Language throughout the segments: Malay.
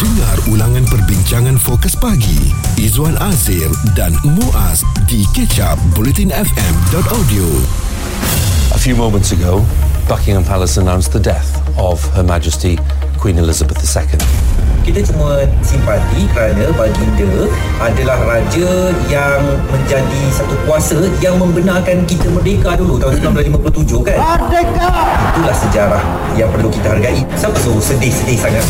Dengar ulangan perbincangan fokus pagi. Izwan Azir dan Muaz di kecap bulletinfm.audio. A few moments ago, Buckingham Palace announced the death of Her Majesty Queen Elizabeth II. kita cuma simpati kerana baginda adalah raja yang menjadi satu kuasa yang membenarkan kita merdeka dulu tahun 1957 kan? Merdeka! Itulah sejarah yang perlu kita hargai. Siapa suruh sedih-sedih sangat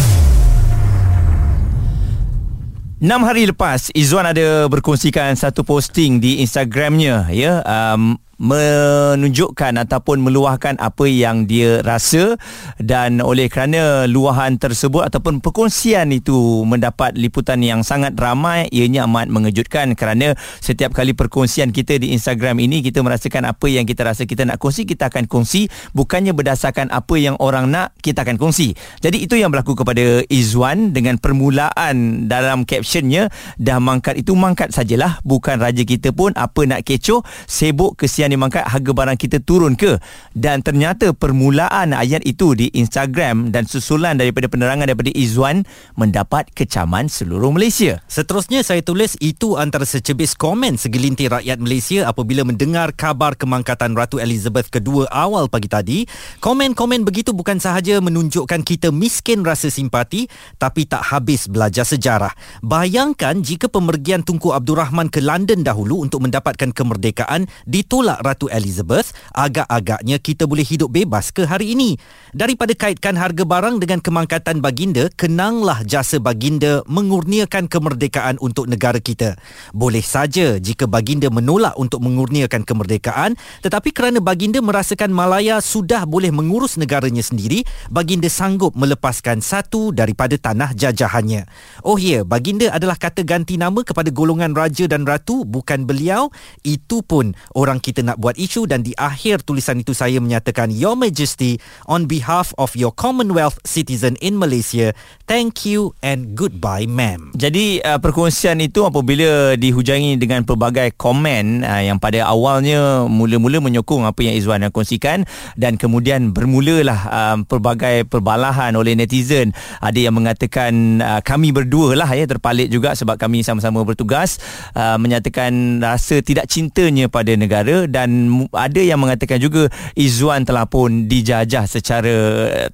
Enam hari lepas Izzuan ada berkongsikan satu posting di Instagramnya ya. Um, menunjukkan ataupun meluahkan apa yang dia rasa dan oleh kerana luahan tersebut ataupun perkongsian itu mendapat liputan yang sangat ramai ianya amat mengejutkan kerana setiap kali perkongsian kita di Instagram ini kita merasakan apa yang kita rasa kita nak kongsi kita akan kongsi. Bukannya berdasarkan apa yang orang nak kita akan kongsi. Jadi itu yang berlaku kepada Izwan dengan permulaan dalam captionnya dah mangkat itu mangkat sajalah bukan raja kita pun apa nak kecoh sibuk kesian yang dimangkat harga barang kita turun ke dan ternyata permulaan ayat itu di Instagram dan susulan daripada penerangan daripada Izwan mendapat kecaman seluruh Malaysia Seterusnya saya tulis itu antara secebis komen segelintir rakyat Malaysia apabila mendengar kabar kemangkatan Ratu Elizabeth II awal pagi tadi. Komen-komen begitu bukan sahaja menunjukkan kita miskin rasa simpati tapi tak habis belajar sejarah. Bayangkan jika pemergian Tunku Abdul Rahman ke London dahulu untuk mendapatkan kemerdekaan ditolak Ratu Elizabeth, agak-agaknya kita boleh hidup bebas ke hari ini. Daripada kaitkan harga barang dengan kemangkatan baginda, kenanglah jasa baginda mengurniakan kemerdekaan untuk negara kita. Boleh saja jika baginda menolak untuk mengurniakan kemerdekaan, tetapi kerana baginda merasakan Malaya sudah boleh mengurus negaranya sendiri, baginda sanggup melepaskan satu daripada tanah jajahannya. Oh ya, baginda adalah kata ganti nama kepada golongan raja dan ratu, bukan beliau. Itu pun orang kita nak buat isu dan di akhir tulisan itu saya menyatakan Your Majesty on behalf of your Commonwealth citizen in Malaysia thank you and goodbye ma'am. Jadi uh, perkongsian itu apabila dihujangi dengan pelbagai komen uh, yang pada awalnya mula-mula menyokong apa yang Izwan nak kongsikan dan kemudian bermulalah uh, pelbagai perbalahan oleh netizen. Ada yang mengatakan uh, kami berdua lah ya terpalit juga sebab kami sama-sama bertugas uh, menyatakan rasa tidak cintanya pada negara dan ada yang mengatakan juga Izzuan telah pun dijajah secara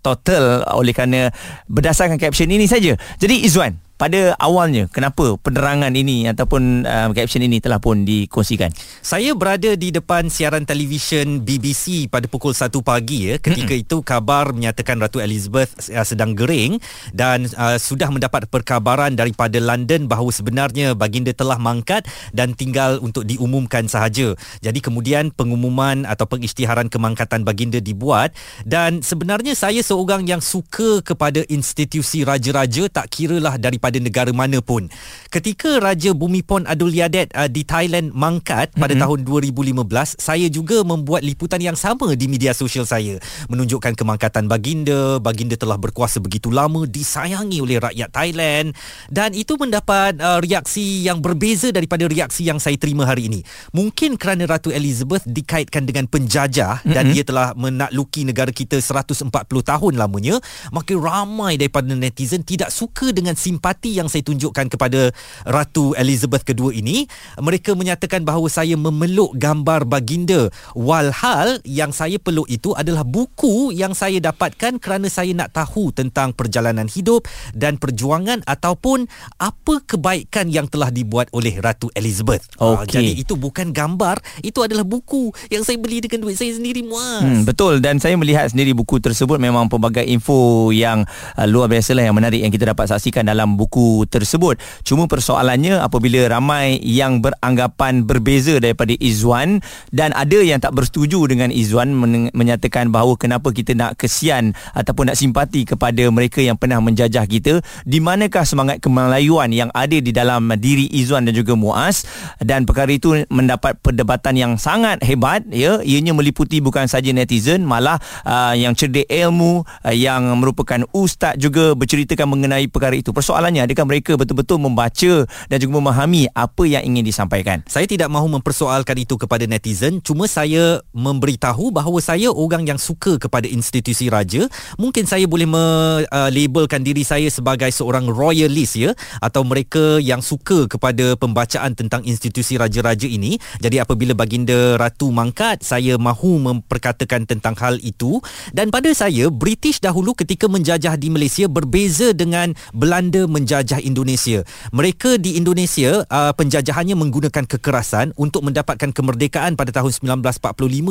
total oleh kerana berdasarkan caption ini saja. Jadi Izzuan, pada awalnya kenapa penerangan ini ataupun uh, caption ini telah pun dikongsikan saya berada di depan siaran televisyen BBC pada pukul 1 pagi ya ketika mm-hmm. itu kabar menyatakan Ratu Elizabeth uh, sedang gering dan uh, sudah mendapat perkabaran daripada London bahawa sebenarnya baginda telah mangkat dan tinggal untuk diumumkan sahaja jadi kemudian pengumuman atau pengisytiharan kemangkatan baginda dibuat dan sebenarnya saya seorang yang suka kepada institusi raja-raja tak kiralah daripada daripada negara mana pun. Ketika Raja Bumipon Adulyadej uh, di Thailand mangkat pada mm-hmm. tahun 2015, saya juga membuat liputan yang sama di media sosial saya menunjukkan kemangkatan baginda, baginda telah berkuasa begitu lama, disayangi oleh rakyat Thailand dan itu mendapat uh, reaksi yang berbeza daripada reaksi yang saya terima hari ini. Mungkin kerana Ratu Elizabeth dikaitkan dengan penjajah mm-hmm. dan dia telah menakluki negara kita 140 tahun lamanya, maka ramai daripada netizen tidak suka dengan simpati simpati yang saya tunjukkan kepada Ratu Elizabeth II ini mereka menyatakan bahawa saya memeluk gambar baginda. Walhal yang saya peluk itu adalah buku yang saya dapatkan kerana saya nak tahu tentang perjalanan hidup dan perjuangan ataupun apa kebaikan yang telah dibuat oleh Ratu Elizabeth. Okay. uh, jadi itu bukan gambar itu adalah buku yang saya beli dengan duit saya sendiri muas. Hmm, betul. Dan saya melihat sendiri buku tersebut memang pelbagai info yang uh, luar biasa lah yang menarik yang kita dapat saksikan dalam buku buku tersebut. Cuma persoalannya apabila ramai yang beranggapan berbeza daripada Izwan dan ada yang tak bersetuju dengan Izwan menyatakan bahawa kenapa kita nak kesian ataupun nak simpati kepada mereka yang pernah menjajah kita di manakah semangat kemelayuan yang ada di dalam diri Izwan dan juga Muaz? Dan perkara itu mendapat perdebatan yang sangat hebat ya. Ianya meliputi bukan saja netizen malah uh, yang cerdik ilmu uh, yang merupakan ustaz juga berceritakan mengenai perkara itu. Persoalannya sebenarnya adakah mereka betul-betul membaca dan juga memahami apa yang ingin disampaikan? Saya tidak mahu mempersoalkan itu kepada netizen. Cuma saya memberitahu bahawa saya orang yang suka kepada institusi raja. Mungkin saya boleh melabelkan uh, diri saya sebagai seorang royalist ya atau mereka yang suka kepada pembacaan tentang institusi raja-raja ini. Jadi apabila baginda ratu mangkat saya mahu memperkatakan tentang hal itu. Dan pada saya British dahulu ketika menjajah di Malaysia berbeza dengan Belanda menjajah Indonesia. Mereka di Indonesia uh, penjajahannya menggunakan kekerasan untuk mendapatkan kemerdekaan pada tahun 1945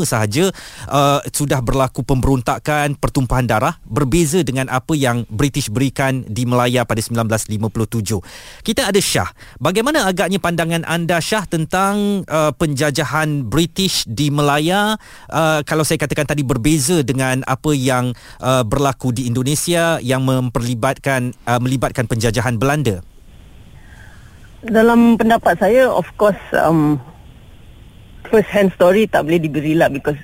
sahaja. Uh, sudah berlaku pemberontakan pertumpahan darah berbeza dengan apa yang British berikan di Melaya pada 1957 kita ada Shah. Bagaimana agaknya pandangan anda Shah tentang uh, penjajahan British di Melaya? Uh, kalau saya katakan tadi berbeza dengan apa yang uh, berlaku di Indonesia yang memperlibatkan uh, melibatkan penjajahan Belanda? Dalam pendapat saya of course um, first hand story tak boleh diberi lah because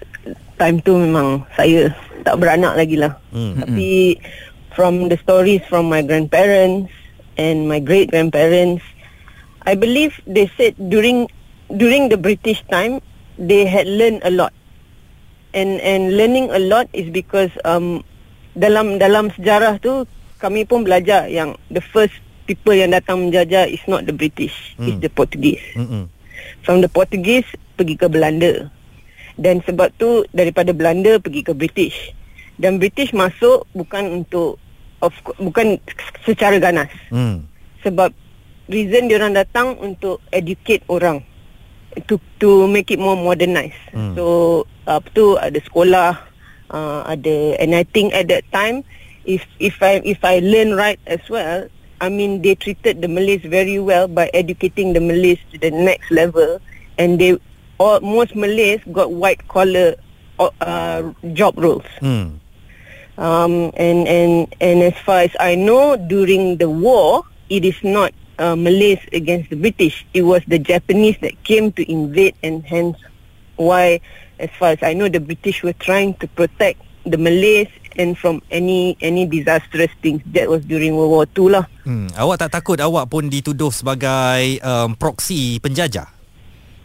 time tu memang saya tak beranak lagi lah. Hmm. tapi from the stories from my grandparents and my great grandparents I believe they said during during the British time they had learned a lot. And and learning a lot is because um dalam dalam sejarah tu kami pun belajar yang the first people yang datang menjajah is not the British, mm. it's the Portuguese. Mm-mm. From the Portuguese pergi ke Belanda. Dan sebab tu daripada Belanda pergi ke British. Dan British masuk bukan untuk of bukan secara ganas. Mm. Sebab reason dia orang datang untuk educate orang to to make it more modernized. Mm. So apa tu ada sekolah, uh, ada and I think at that time if if I if I learn right as well, I mean, they treated the Malays very well by educating the Malays to the next level, and they all most Malays got white collar uh, job roles. Hmm. Um, and and and as far as I know, during the war, it is not uh, Malays against the British. It was the Japanese that came to invade, and hence why, as far as I know, the British were trying to protect the Malays and from any any disastrous things that was during World War II lah. Hmm, awak tak takut awak pun dituduh sebagai um, proxy penjajah?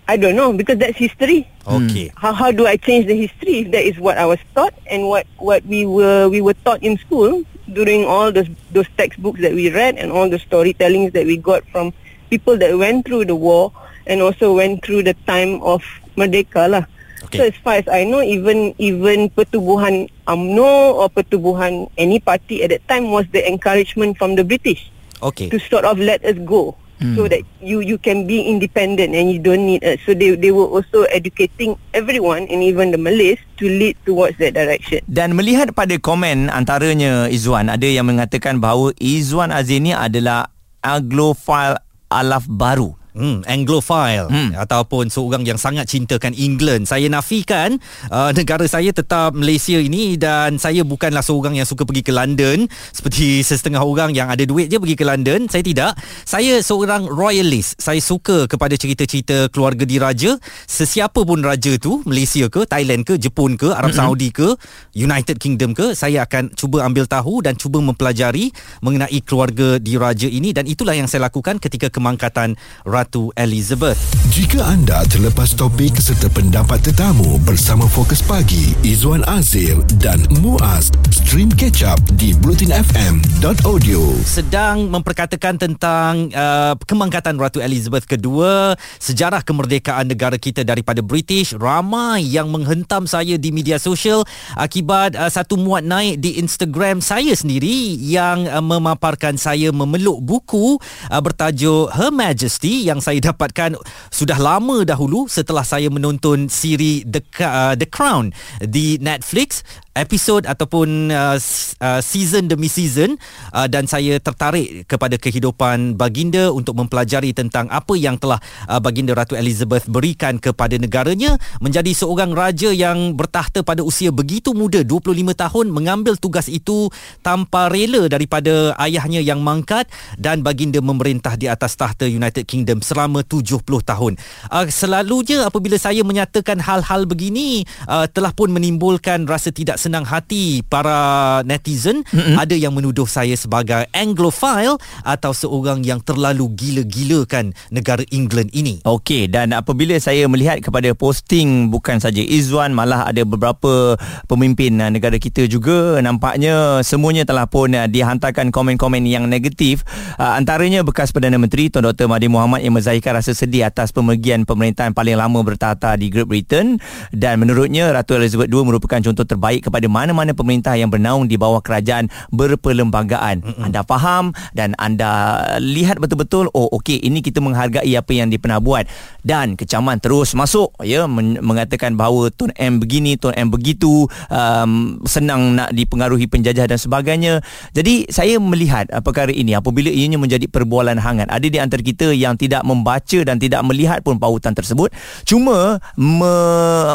I don't know because that's history. Okay. How how do I change the history? If that is what I was taught and what what we were we were taught in school during all those those textbooks that we read and all the storytellings that we got from people that went through the war and also went through the time of Merdeka lah. Okay. So as far as I know, even even pertubuhan UMNO or pertubuhan any party at that time was the encouragement from the British. Okay. To sort of let us go. Hmm. So that you you can be independent and you don't need us. So they they were also educating everyone and even the Malays to lead towards that direction. Dan melihat pada komen antaranya Izwan ada yang mengatakan bahawa Izwan Azini adalah Anglophile alaf baru. Hmm, Anglophile hmm. ataupun seorang yang sangat cintakan England. Saya nafikan uh, negara saya tetap Malaysia ini dan saya bukanlah seorang yang suka pergi ke London seperti setengah orang yang ada duit je pergi ke London. Saya tidak. Saya seorang royalist. Saya suka kepada cerita-cerita keluarga diraja. Sesiapa pun raja tu, Malaysia ke, Thailand ke, Jepun ke, Arab mm-hmm. Saudi ke, United Kingdom ke, saya akan cuba ambil tahu dan cuba mempelajari mengenai keluarga diraja ini dan itulah yang saya lakukan ketika kemangkatan Ratu Elizabeth. Jika anda terlepas topik serta pendapat tetamu bersama Fokus Pagi, Izwan Azir dan Muaz, stream catch up di blutinfm.audio. Sedang memperkatakan tentang uh, kemangkatan Ratu Elizabeth II, sejarah kemerdekaan negara kita daripada British, ramai yang menghentam saya di media sosial akibat uh, satu muat naik di Instagram saya sendiri yang uh, memaparkan saya memeluk buku uh, bertajuk Her Majesty yang yang saya dapatkan sudah lama dahulu setelah saya menonton siri The uh, The Crown di Netflix episod ataupun uh, uh, season demi season uh, dan saya tertarik kepada kehidupan baginda untuk mempelajari tentang apa yang telah uh, baginda Ratu Elizabeth berikan kepada negaranya menjadi seorang raja yang bertahta pada usia begitu muda 25 tahun mengambil tugas itu tanpa rela daripada ayahnya yang mangkat dan baginda memerintah di atas tahta United Kingdom selama 70 tahun. Uh, selalunya apabila saya menyatakan hal-hal begini uh, telah pun menimbulkan rasa tidak senang hati para netizen. Mm-hmm. Ada yang menuduh saya sebagai anglophile atau seorang yang terlalu gila-gilakan negara England ini. Okey dan apabila saya melihat kepada posting bukan saja Izwan malah ada beberapa pemimpin uh, negara kita juga nampaknya semuanya telah pun uh, dihantarkan komen-komen yang negatif uh, antaranya bekas Perdana Menteri Tuan Dr Mahathir Mohamad yang menzahirkan rasa sedih atas pemergian pemerintahan paling lama bertahta di Great Britain dan menurutnya Ratu Elizabeth II merupakan contoh terbaik kepada mana-mana pemerintah yang bernaung di bawah kerajaan berperlembagaan. Mm-mm. Anda faham dan anda lihat betul-betul oh okey ini kita menghargai apa yang dia pernah buat dan kecaman terus masuk ya men- mengatakan bahawa Tun M begini Tun M begitu um, senang nak dipengaruhi penjajah dan sebagainya. Jadi saya melihat uh, perkara ini apabila ianya menjadi perbualan hangat ada di antara kita yang tidak membaca dan tidak melihat pun pautan tersebut. Cuma me,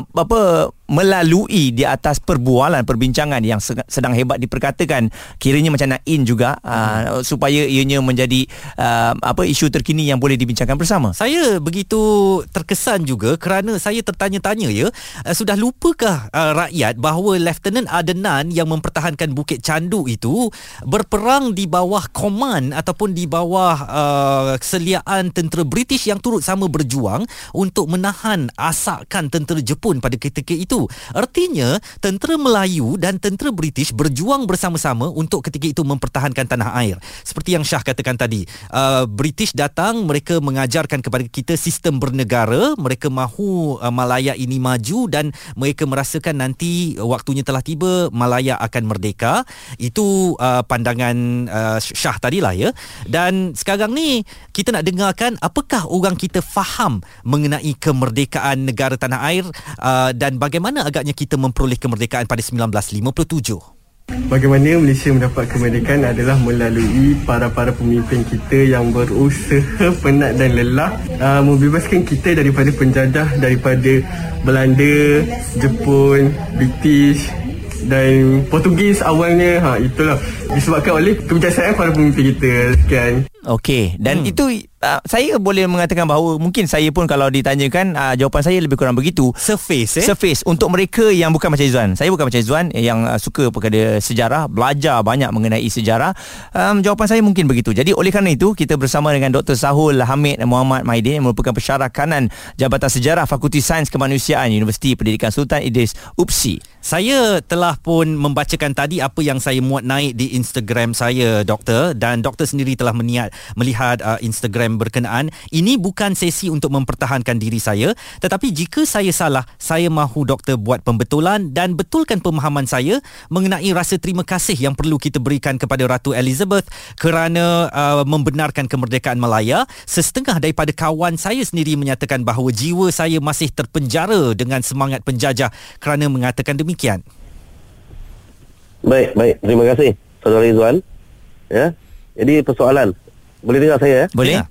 apa melalui di atas perbualan perbincangan yang sedang hebat diperkatakan kiranya macam nak in juga uh, supaya ianya menjadi uh, apa isu terkini yang boleh dibincangkan bersama. Saya begitu terkesan juga kerana saya tertanya-tanya ya uh, sudah lupakah uh, rakyat bahawa Lieutenant Adenan yang mempertahankan Bukit Candu itu berperang di bawah koman ataupun di bawah uh, keseliaan tentera British yang turut sama berjuang untuk menahan asakan tentera Jepun pada ketika itu. Artinya tentera Melayu dan tentera British berjuang bersama-sama untuk ketika itu mempertahankan tanah air. Seperti yang Syah katakan tadi, uh, British datang mereka mengajarkan kepada kita sistem bernegara, mereka mahu uh, Malaya ini maju dan mereka merasakan nanti waktunya telah tiba Malaya akan merdeka. Itu uh, pandangan uh, Syah tadilah ya. Dan sekarang ni kita nak dengarkan apakah orang kita faham mengenai kemerdekaan negara tanah air uh, dan bagaimana mana agaknya kita memperoleh kemerdekaan pada 1957? Bagaimana Malaysia mendapat kemerdekaan adalah melalui para-para pemimpin kita yang berusaha penat dan lelah uh, membebaskan kita daripada penjajah daripada Belanda, Jepun, British dan Portugis awalnya ha itulah disebabkan oleh kebijaksanaan para pemimpin kita sekian. Okey dan hmm. itu uh, saya boleh mengatakan bahawa mungkin saya pun kalau ditanyakan uh, jawapan saya lebih kurang begitu. Surface eh? Surface. Untuk mereka yang bukan macam Izzuan. Saya bukan macam Izzuan yang uh, suka kepada sejarah belajar banyak mengenai sejarah. Um, jawapan saya mungkin begitu. Jadi oleh kerana itu kita bersama dengan Dr Sahul Hamid Muhammad Maidin yang merupakan pensyarah kanan Jabatan Sejarah Fakulti Sains Kemanusiaan Universiti Pendidikan Sultan Idris UPSI. Saya telah pun membacakan tadi apa yang saya muat naik di Instagram saya doktor. Dan doktor sendiri telah meniat melihat uh, Instagram program berkenaan. Ini bukan sesi untuk mempertahankan diri saya, tetapi jika saya salah, saya mahu doktor buat pembetulan dan betulkan pemahaman saya mengenai rasa terima kasih yang perlu kita berikan kepada Ratu Elizabeth kerana uh, membenarkan kemerdekaan Malaya. Setengah daripada kawan saya sendiri menyatakan bahawa jiwa saya masih terpenjara dengan semangat penjajah kerana mengatakan demikian. Baik, baik. Terima kasih, Saudara Izwan. Ya. Jadi persoalan boleh dengar saya? Eh? Boleh. Ya.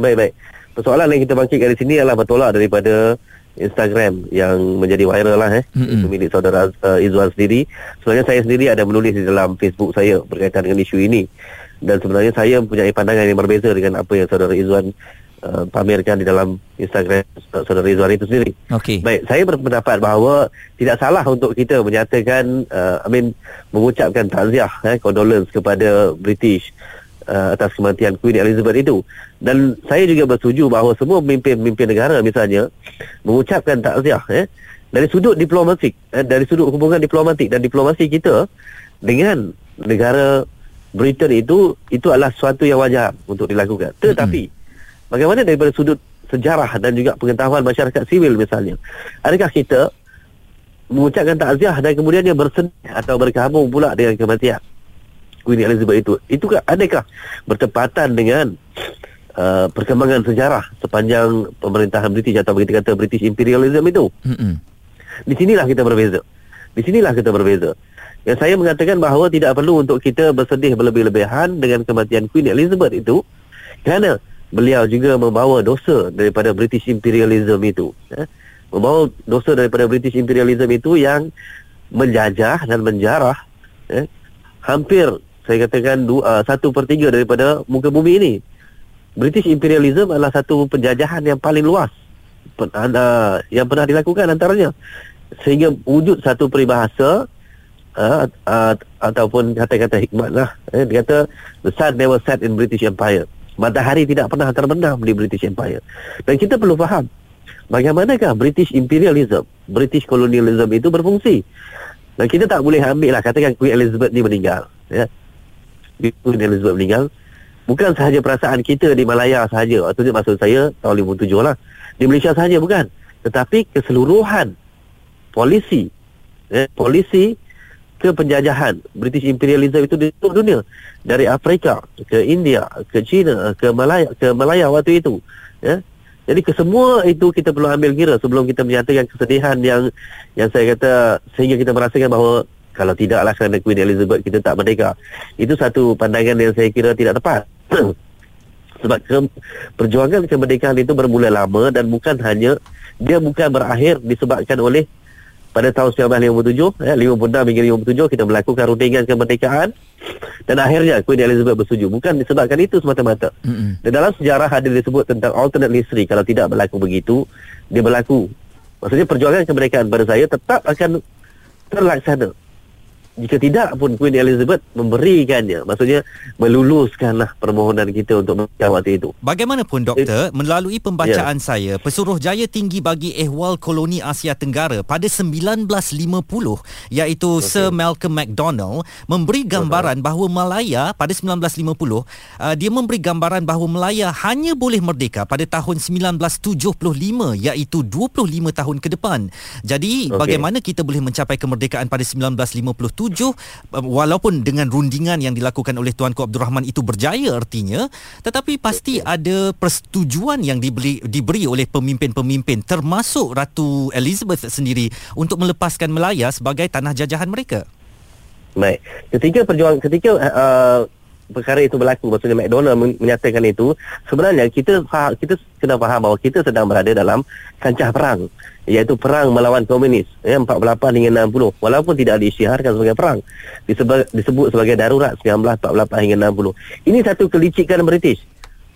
Baik, baik. Persoalan yang kita bangkitkan di sini adalah bertolak daripada Instagram yang menjadi viral lah eh. Itu milik saudara uh, Izwan sendiri. Sebenarnya saya sendiri ada menulis di dalam Facebook saya berkaitan dengan isu ini. Dan sebenarnya saya mempunyai pandangan yang berbeza dengan apa yang saudara Izwan uh, pamerkan di dalam Instagram saudara Izwan itu sendiri. Okay. Baik, saya berpendapat bahawa tidak salah untuk kita menyatakan, uh, I mean, mengucapkan takziah, eh, condolence kepada British uh, atas kematian Queen Elizabeth itu. Dan saya juga bersetuju bahawa semua pemimpin-pemimpin negara misalnya mengucapkan takziah eh, dari sudut diplomatik, eh, dari sudut hubungan diplomatik dan diplomasi kita dengan negara Britain itu itu adalah sesuatu yang wajar untuk dilakukan. Tetapi mm-hmm. bagaimana daripada sudut sejarah dan juga pengetahuan masyarakat sivil misalnya, adakah kita mengucapkan takziah dan kemudian dia bersedih atau berkabung pula dengan kematian? Queen Elizabeth itu itu kan adakah bertepatan dengan uh, perkembangan sejarah sepanjang pemerintahan British atau kita kata British imperialism itu mm-hmm. di sinilah kita berbeza di sinilah kita berbeza yang saya mengatakan bahawa tidak perlu untuk kita bersedih berlebih-lebihan dengan kematian Queen Elizabeth itu kerana beliau juga membawa dosa daripada British imperialism itu eh? membawa dosa daripada British imperialism itu yang menjajah dan menjarah eh? hampir saya katakan dua, uh, satu per tiga daripada muka bumi ini. British imperialism adalah satu penjajahan yang paling luas. Uh, yang pernah dilakukan antaranya. Sehingga wujud satu peribahasa uh, ataupun kata-kata hikmat lah. Eh, dia kata the sun never set in British Empire. Matahari tidak pernah terbenam di British Empire. Dan kita perlu faham bagaimanakah British imperialism British colonialism itu berfungsi? Dan kita tak boleh ambil lah katakan Queen Elizabeth ni meninggal ya. Queen Elizabeth meninggal. Bukan sahaja perasaan kita di Malaya sahaja. Atau maksud saya tahun 57 lah. Di Malaysia sahaja bukan. Tetapi keseluruhan polisi eh, polisi ke penjajahan British imperialism itu di seluruh dunia. Dari Afrika ke India ke China ke Malaya ke Malaya waktu itu ya jadi kesemua itu kita perlu ambil kira sebelum kita menyatakan kesedihan yang yang saya kata sehingga kita merasakan bahawa kalau tidaklah kerana Queen Elizabeth kita tak merdeka. Itu satu pandangan yang saya kira tidak tepat. Sebab ke, perjuangan kemerdekaan itu bermula lama dan bukan hanya dia bukan berakhir disebabkan oleh pada tahun 1957 ya, 56 hingga 57 kita melakukan rundingan kemerdekaan dan akhirnya Queen Elizabeth bersetuju. Bukan disebabkan itu semata-mata. Mm-hmm. dan dalam sejarah ada disebut tentang alternate history. Kalau tidak berlaku begitu dia berlaku. Maksudnya perjuangan kemerdekaan pada saya tetap akan terlaksana jika tidak pun Queen Elizabeth memberikannya maksudnya meluluskanlah permohonan kita untuk menikah waktu itu bagaimanapun doktor It, melalui pembacaan yeah. saya pesuruh jaya tinggi bagi ehwal koloni Asia Tenggara pada 1950 iaitu okay. Sir Malcolm MacDonald memberi gambaran uh-huh. bahawa Malaya pada 1950 uh, dia memberi gambaran bahawa Malaya hanya boleh merdeka pada tahun 1975 iaitu 25 tahun ke depan jadi okay. bagaimana kita boleh mencapai kemerdekaan pada 1950 setuju um, walaupun dengan rundingan yang dilakukan oleh Tuanku Abdul Rahman itu berjaya artinya tetapi pasti ada persetujuan yang diberi diberi oleh pemimpin-pemimpin termasuk Ratu Elizabeth sendiri untuk melepaskan Melaya sebagai tanah jajahan mereka. Baik. Ketika perjuangan ketika uh, perkara itu berlaku. Maksudnya McDonald menyatakan itu. Sebenarnya kita kita kena faham bahawa kita sedang berada dalam kancah perang iaitu perang melawan komunis ya 48 hingga 60 walaupun tidak diisytiharkan sebagai perang disebut, disebut sebagai darurat 1948 hingga 60 ini satu kelicikan British.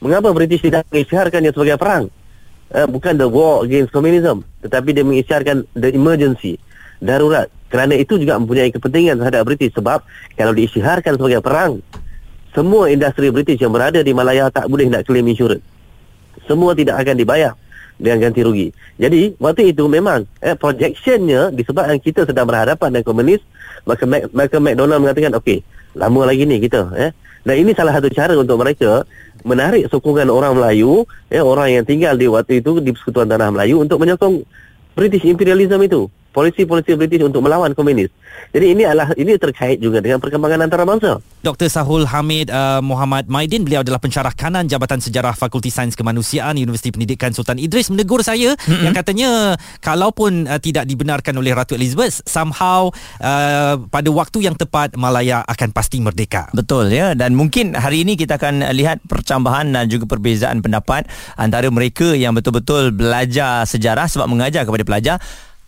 Mengapa British tidak mengisytiharkannya sebagai perang? Uh, bukan the war against communism tetapi dia mengisytiharkan the emergency darurat. Kerana itu juga mempunyai kepentingan terhadap British. Sebab kalau diisytiharkan sebagai perang semua industri British yang berada di Malaya tak boleh nak claim insurans semua tidak akan dibayar dengan ganti rugi. Jadi waktu itu memang eh, projectionnya disebabkan kita sedang berhadapan dengan komunis maka maka McDonald mengatakan okey lama lagi ni kita eh. Dan ini salah satu cara untuk mereka menarik sokongan orang Melayu eh orang yang tinggal di waktu itu di persekutuan tanah Melayu untuk menyokong British imperialism itu polisi-polisi British untuk melawan komunis. Jadi ini adalah ini terkait juga dengan perkembangan antarabangsa. Dr. Sahul Hamid uh, Muhammad Maidin beliau adalah pensyarah kanan Jabatan Sejarah Fakulti Sains Kemanusiaan Universiti Pendidikan Sultan Idris menegur saya mm-hmm. yang katanya kalaupun uh, tidak dibenarkan oleh Ratu Elizabeth somehow uh, pada waktu yang tepat Malaya akan pasti merdeka. Betul ya dan mungkin hari ini kita akan lihat percambahan dan juga perbezaan pendapat antara mereka yang betul-betul belajar sejarah sebab mengajar kepada pelajar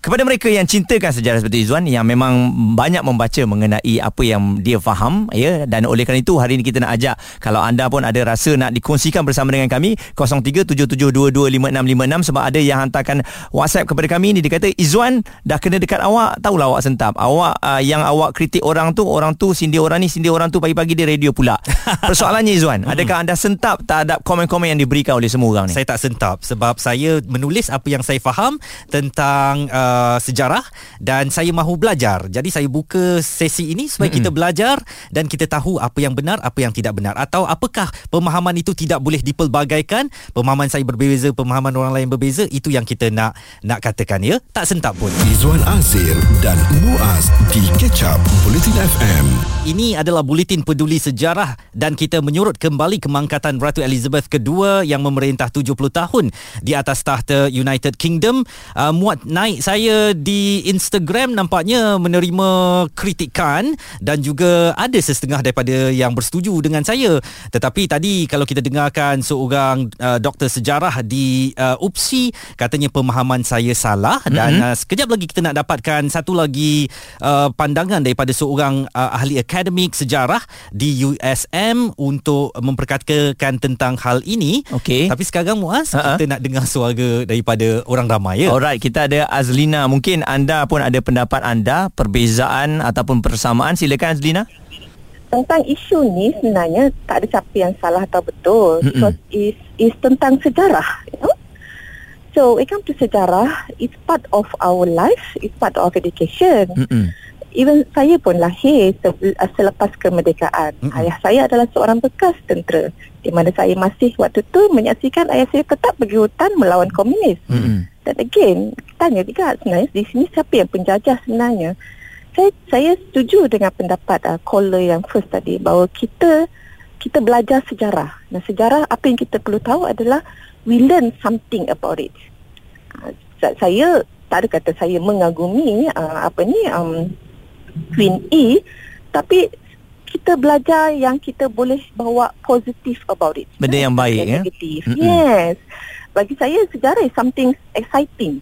kepada mereka yang cintakan sejarah seperti Izzuan yang memang banyak membaca mengenai apa yang dia faham ya. Dan oleh kerana itu hari ini kita nak ajak kalau anda pun ada rasa nak dikongsikan bersama dengan kami 0377225656 sebab ada yang hantarkan WhatsApp kepada kami ni dia kata Izzuan dah kena dekat awak. Tahulah awak sentap. Awak uh, yang awak kritik orang tu orang tu sindir orang ni sindir orang tu pagi-pagi dia radio pula. Persoalannya Izzuan adakah anda sentap tak ada komen-komen yang diberikan oleh semua orang ni? Saya tak sentap sebab saya menulis apa yang saya faham tentang uh, Uh, sejarah dan saya mahu belajar. Jadi saya buka sesi ini supaya mm-hmm. kita belajar dan kita tahu apa yang benar, apa yang tidak benar atau apakah pemahaman itu tidak boleh dipelbagaikan. Pemahaman saya berbeza, pemahaman orang lain berbeza. Itu yang kita nak nak katakan ya. Tak sentap pun. Izwan Azir dan Muaz di Catch Up Bulletin FM. Ini adalah Bulletin Peduli Sejarah dan kita menyurut kembali kemangkatan Ratu Elizabeth II yang memerintah 70 tahun di atas tahta United Kingdom. Uh, muat naik saya saya di Instagram nampaknya menerima kritikan dan juga ada setengah daripada yang bersetuju dengan saya. Tetapi tadi kalau kita dengarkan seorang uh, doktor sejarah di uh, UPSI katanya pemahaman saya salah mm-hmm. dan uh, sekejap lagi kita nak dapatkan satu lagi uh, pandangan daripada seorang uh, ahli akademik sejarah di USM untuk memperkatakan tentang hal ini. Okey. Tapi sekarang Muaz uh-huh. kita nak dengar suara daripada orang ramai ya. Alright, kita ada Azlina. Mungkin anda pun ada pendapat anda, perbezaan ataupun persamaan. Silakan Azlina. Tentang isu ni sebenarnya tak ada siapa yang salah atau betul. Mm-mm. Because is is tentang sejarah, you know. So, it comes to sejarah, it's part of our life, it's part of education. Mm-mm. Even saya pun lahir selepas kemerdekaan. Mm-mm. Ayah saya adalah seorang bekas tentera di mana saya masih waktu tu menyaksikan ayah saya tetap pergi hutan melawan komunis. Mm-hmm. Dan again, tanya juga sebenarnya di sini siapa yang penjajah sebenarnya. Saya saya setuju dengan pendapat uh, caller yang first tadi bahawa kita kita belajar sejarah. Dan sejarah apa yang kita perlu tahu adalah we learn something about it. Uh, saya tak ada kata saya mengagumi uh, apa ni um, Queen E tapi kita belajar yang kita boleh bawa positif about it. Benda yang baik ya. Negatif. Mm-hmm. Yes. Bagi saya sejarah is something exciting.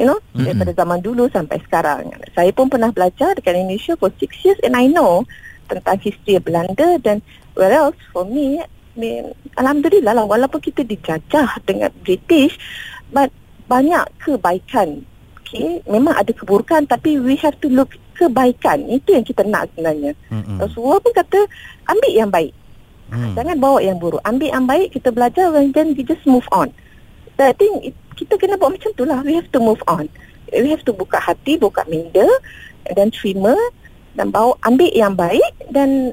You know, mm-hmm. daripada zaman dulu sampai sekarang. Saya pun pernah belajar dekat Indonesia for six years and I know tentang history Belanda dan where else for me, I mean, Alhamdulillah lah walaupun kita dijajah dengan British but banyak kebaikan. Okay, memang ada keburukan tapi we have to look kebaikan itu yang kita nak sebenarnya mm-hmm. Rasulullah pun kata ambil yang baik mm. jangan bawa yang buruk. Ambil yang baik kita belajar and then we just move on. So, I think it, kita kena buat macam tu lah. We have to move on. We have to buka hati buka minda dan terima dan bawa ambil yang baik dan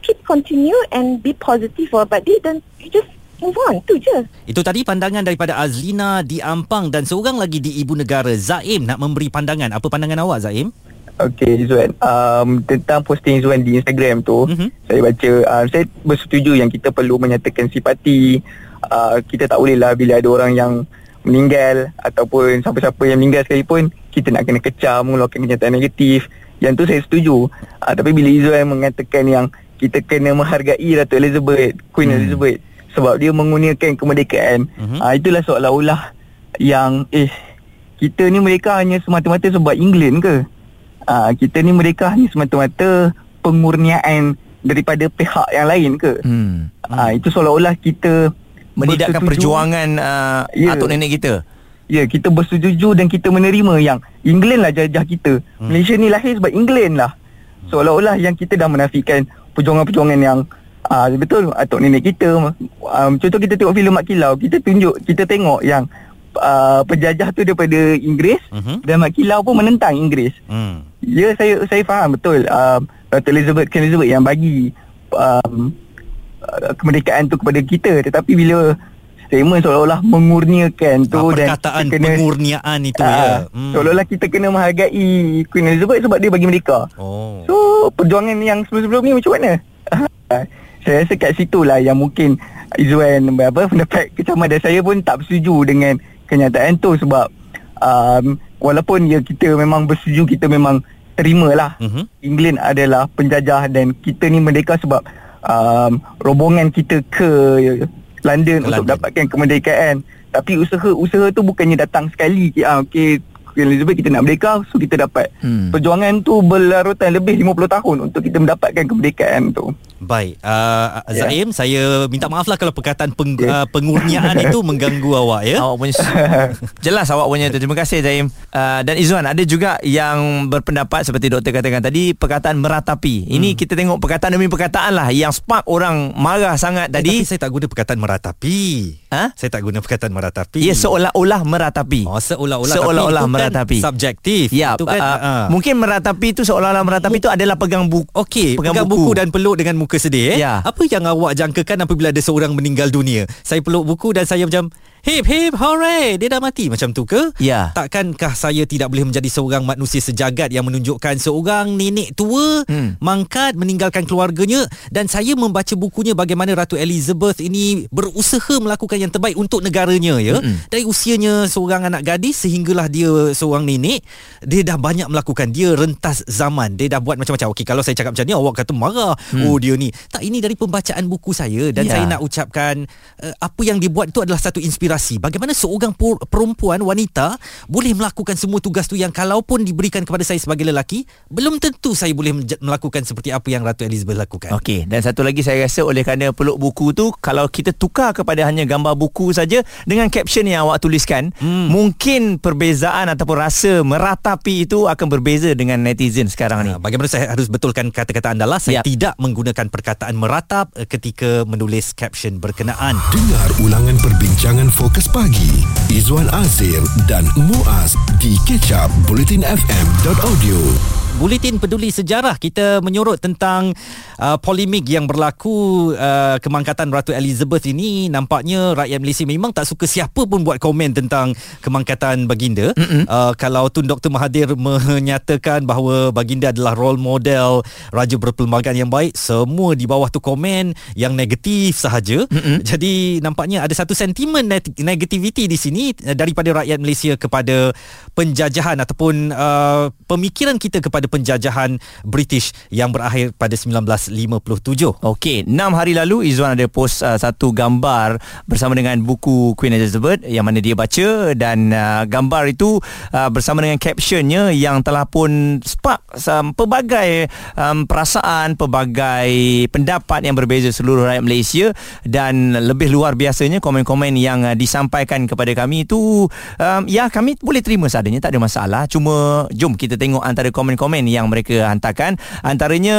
keep continue and be positive about it dan you just move on. Tu je. Itu tadi pandangan daripada Azlina di Ampang dan seorang lagi di ibu negara Zaim nak memberi pandangan. Apa pandangan awak Zaim Okey Zuan um, Tentang posting Zuan di Instagram tu mm-hmm. Saya baca uh, Saya bersetuju yang kita perlu menyatakan simpati uh, Kita tak boleh lah bila ada orang yang meninggal Ataupun siapa-siapa yang meninggal sekalipun Kita nak kena kecam Mengeluarkan kenyataan negatif Yang tu saya setuju uh, Tapi bila Zuan mengatakan yang Kita kena menghargai Ratu Elizabeth Queen mm. Elizabeth Sebab dia menggunakan kemerdekaan mm-hmm. uh, Itulah seolah-olah Yang Eh kita ni mereka hanya semata-mata sebab England ke? Uh, kita ni mereka ni semata-mata pengurniaan daripada pihak yang lain ke? Hmm. Uh, itu seolah-olah kita menidakkan perjuangan uh, yeah. atuk nenek kita. Ya, yeah, kita bersetuju dan kita menerima yang England lah jajah kita. Hmm. Malaysia ni lahir sebab England lah. Seolah-olah yang kita dah menafikan perjuangan-perjuangan yang uh, betul atuk nenek kita. Um, contoh kita tengok filem Mak Kilau, kita tunjuk, kita tengok yang uh, penjajah tu daripada Inggeris uh-huh. dan Mak Kilau pun menentang Inggeris. Uh. Ya saya saya faham betul uh, Elizabeth Queen Elizabeth yang bagi um, uh, kemerdekaan tu kepada kita tetapi bila statement seolah-olah mengurniakan tu ah, perkataan dan kena, pengurniaan itu uh, ya. Hmm. Seolah-olah kita kena menghargai Queen Elizabeth sebab dia bagi merdeka. Oh. So perjuangan yang sebelum-sebelum ni macam mana? saya rasa kat situ lah yang mungkin Izzuan apa pendapat kecaman dan saya pun tak bersetuju dengan kenyataan tu sebab um, walaupun ya kita memang bersetuju kita memang terimalah uh-huh. England adalah penjajah dan kita ni merdeka sebab um, rombongan kita ke London, ke untuk dapatkan kemerdekaan. Tapi usaha-usaha tu bukannya datang sekali. Ah okey Queen Elizabeth kita nak merdeka so kita dapat hmm. perjuangan tu berlarutan lebih 50 tahun untuk kita mendapatkan kemerdekaan tu Baik, uh, Zaim, yeah. saya minta maaf lah kalau perkataan peng, yeah. uh, pengurniaan itu mengganggu awak ya. Awak punya jelas awak punya. Terima kasih Zaim. Uh, dan Izwan ada juga yang berpendapat seperti doktor katakan tadi perkataan meratapi. Ini hmm. kita tengok perkataan demi perkataan lah yang spark orang marah sangat eh, tadi. Tapi saya tak guna perkataan meratapi. Ha? Saya tak guna perkataan meratapi. Ya seolah-olah meratapi. Oh seolah-olah. Seolah-olah tapi meratapi. Meratapi. subjektif. Ya, Itu kan, uh, ah. mungkin meratapi itu seolah-olah meratapi itu adalah pegang buku. Okey, pegang, pegang buku. buku dan peluk dengan muka sedih eh. Ya. Apa yang awak jangkakan apabila ada seorang meninggal dunia? Saya peluk buku dan saya macam Hip hip hooray Dia dah mati Macam tu ke? Ya. Takkankah saya tidak boleh menjadi seorang manusia sejagat Yang menunjukkan seorang nenek tua hmm. Mangkat meninggalkan keluarganya Dan saya membaca bukunya Bagaimana Ratu Elizabeth ini Berusaha melakukan yang terbaik Untuk negaranya ya hmm. Dari usianya seorang anak gadis Sehinggalah dia seorang nenek Dia dah banyak melakukan Dia rentas zaman Dia dah buat macam-macam Okey kalau saya cakap macam ni Awak kata marah hmm. Oh dia ni Tak ini dari pembacaan buku saya Dan Ya. saya nak ucapkan uh, Apa yang dia buat itu adalah satu inspirasi Bagaimana seorang pu- perempuan wanita Boleh melakukan semua tugas tu Yang kalaupun diberikan kepada saya sebagai lelaki Belum tentu saya boleh melakukan Seperti apa yang Ratu Elizabeth lakukan Okey, dan satu lagi saya rasa oleh kerana peluk buku tu kalau kita tukar kepada hanya gambar buku saja dengan caption yang awak tuliskan, hmm. mungkin perbezaan ataupun rasa meratapi itu akan berbeza dengan netizen sekarang ni. Ah, Bagaimana saya harus betulkan kata-kata anda lah Saya Yap. tidak menggunakan perkataan meratap eh, Ketika menulis caption berkenaan Dengar ulangan perbincangan fokus pagi Izwan Azir dan Muaz di kecap bulletinfm.audio. Buletin Peduli Sejarah. Kita menyorot tentang uh, polemik yang berlaku uh, kemangkatan Ratu Elizabeth ini. Nampaknya rakyat Malaysia memang tak suka siapa pun buat komen tentang kemangkatan baginda. Uh, kalau Tun Dr Mahathir menyatakan bahawa baginda adalah role model raja berpelbagai yang baik semua di bawah tu komen yang negatif sahaja. Mm-mm. jadi nampaknya ada satu sentimen negativity di sini uh, daripada rakyat Malaysia kepada penjajahan ataupun uh, pemikiran kita kepada penjajahan British yang berakhir pada 1957. Okey, 6 hari lalu Izwan ada post uh, satu gambar bersama dengan buku Queen Elizabeth yang mana dia baca dan uh, gambar itu uh, bersama dengan captionnya yang telah pun spark um, pelbagai um, perasaan, pelbagai pendapat yang berbeza seluruh rakyat Malaysia dan lebih luar biasanya komen-komen yang uh, disampaikan kepada kami itu um, ya kami boleh terima seadanya tak ada masalah cuma jom kita tengok antara komen-komen yang mereka hantarkan. Antaranya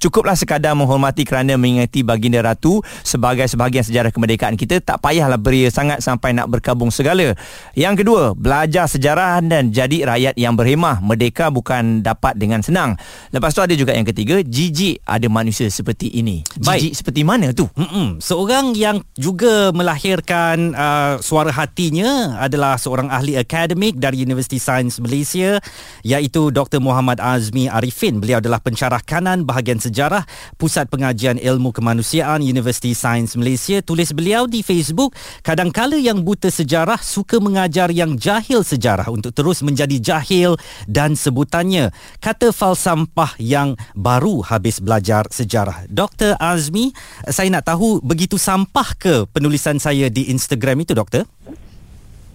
cukuplah sekadar menghormati kerana mengingati baginda ratu sebagai sebahagian sejarah kemerdekaan kita. Tak payahlah beria sangat sampai nak berkabung segala. Yang kedua belajar sejarah dan jadi rakyat yang berhemah. Merdeka bukan dapat dengan senang. Lepas tu ada juga yang ketiga jijik ada manusia seperti ini. Jijik seperti mana tu? Mm-mm. Seorang yang juga melahirkan uh, suara hatinya adalah seorang ahli akademik dari Universiti Sains Malaysia iaitu Dr. Muhammad Azmi Arifin. Beliau adalah pensyarah kanan bahagian sejarah Pusat Pengajian Ilmu Kemanusiaan Universiti Sains Malaysia. Tulis beliau di Facebook, kadangkala yang buta sejarah suka mengajar yang jahil sejarah untuk terus menjadi jahil dan sebutannya. Kata falsampah yang baru habis belajar sejarah. Dr. Azmi, saya nak tahu begitu sampah ke penulisan saya di Instagram itu, Doktor?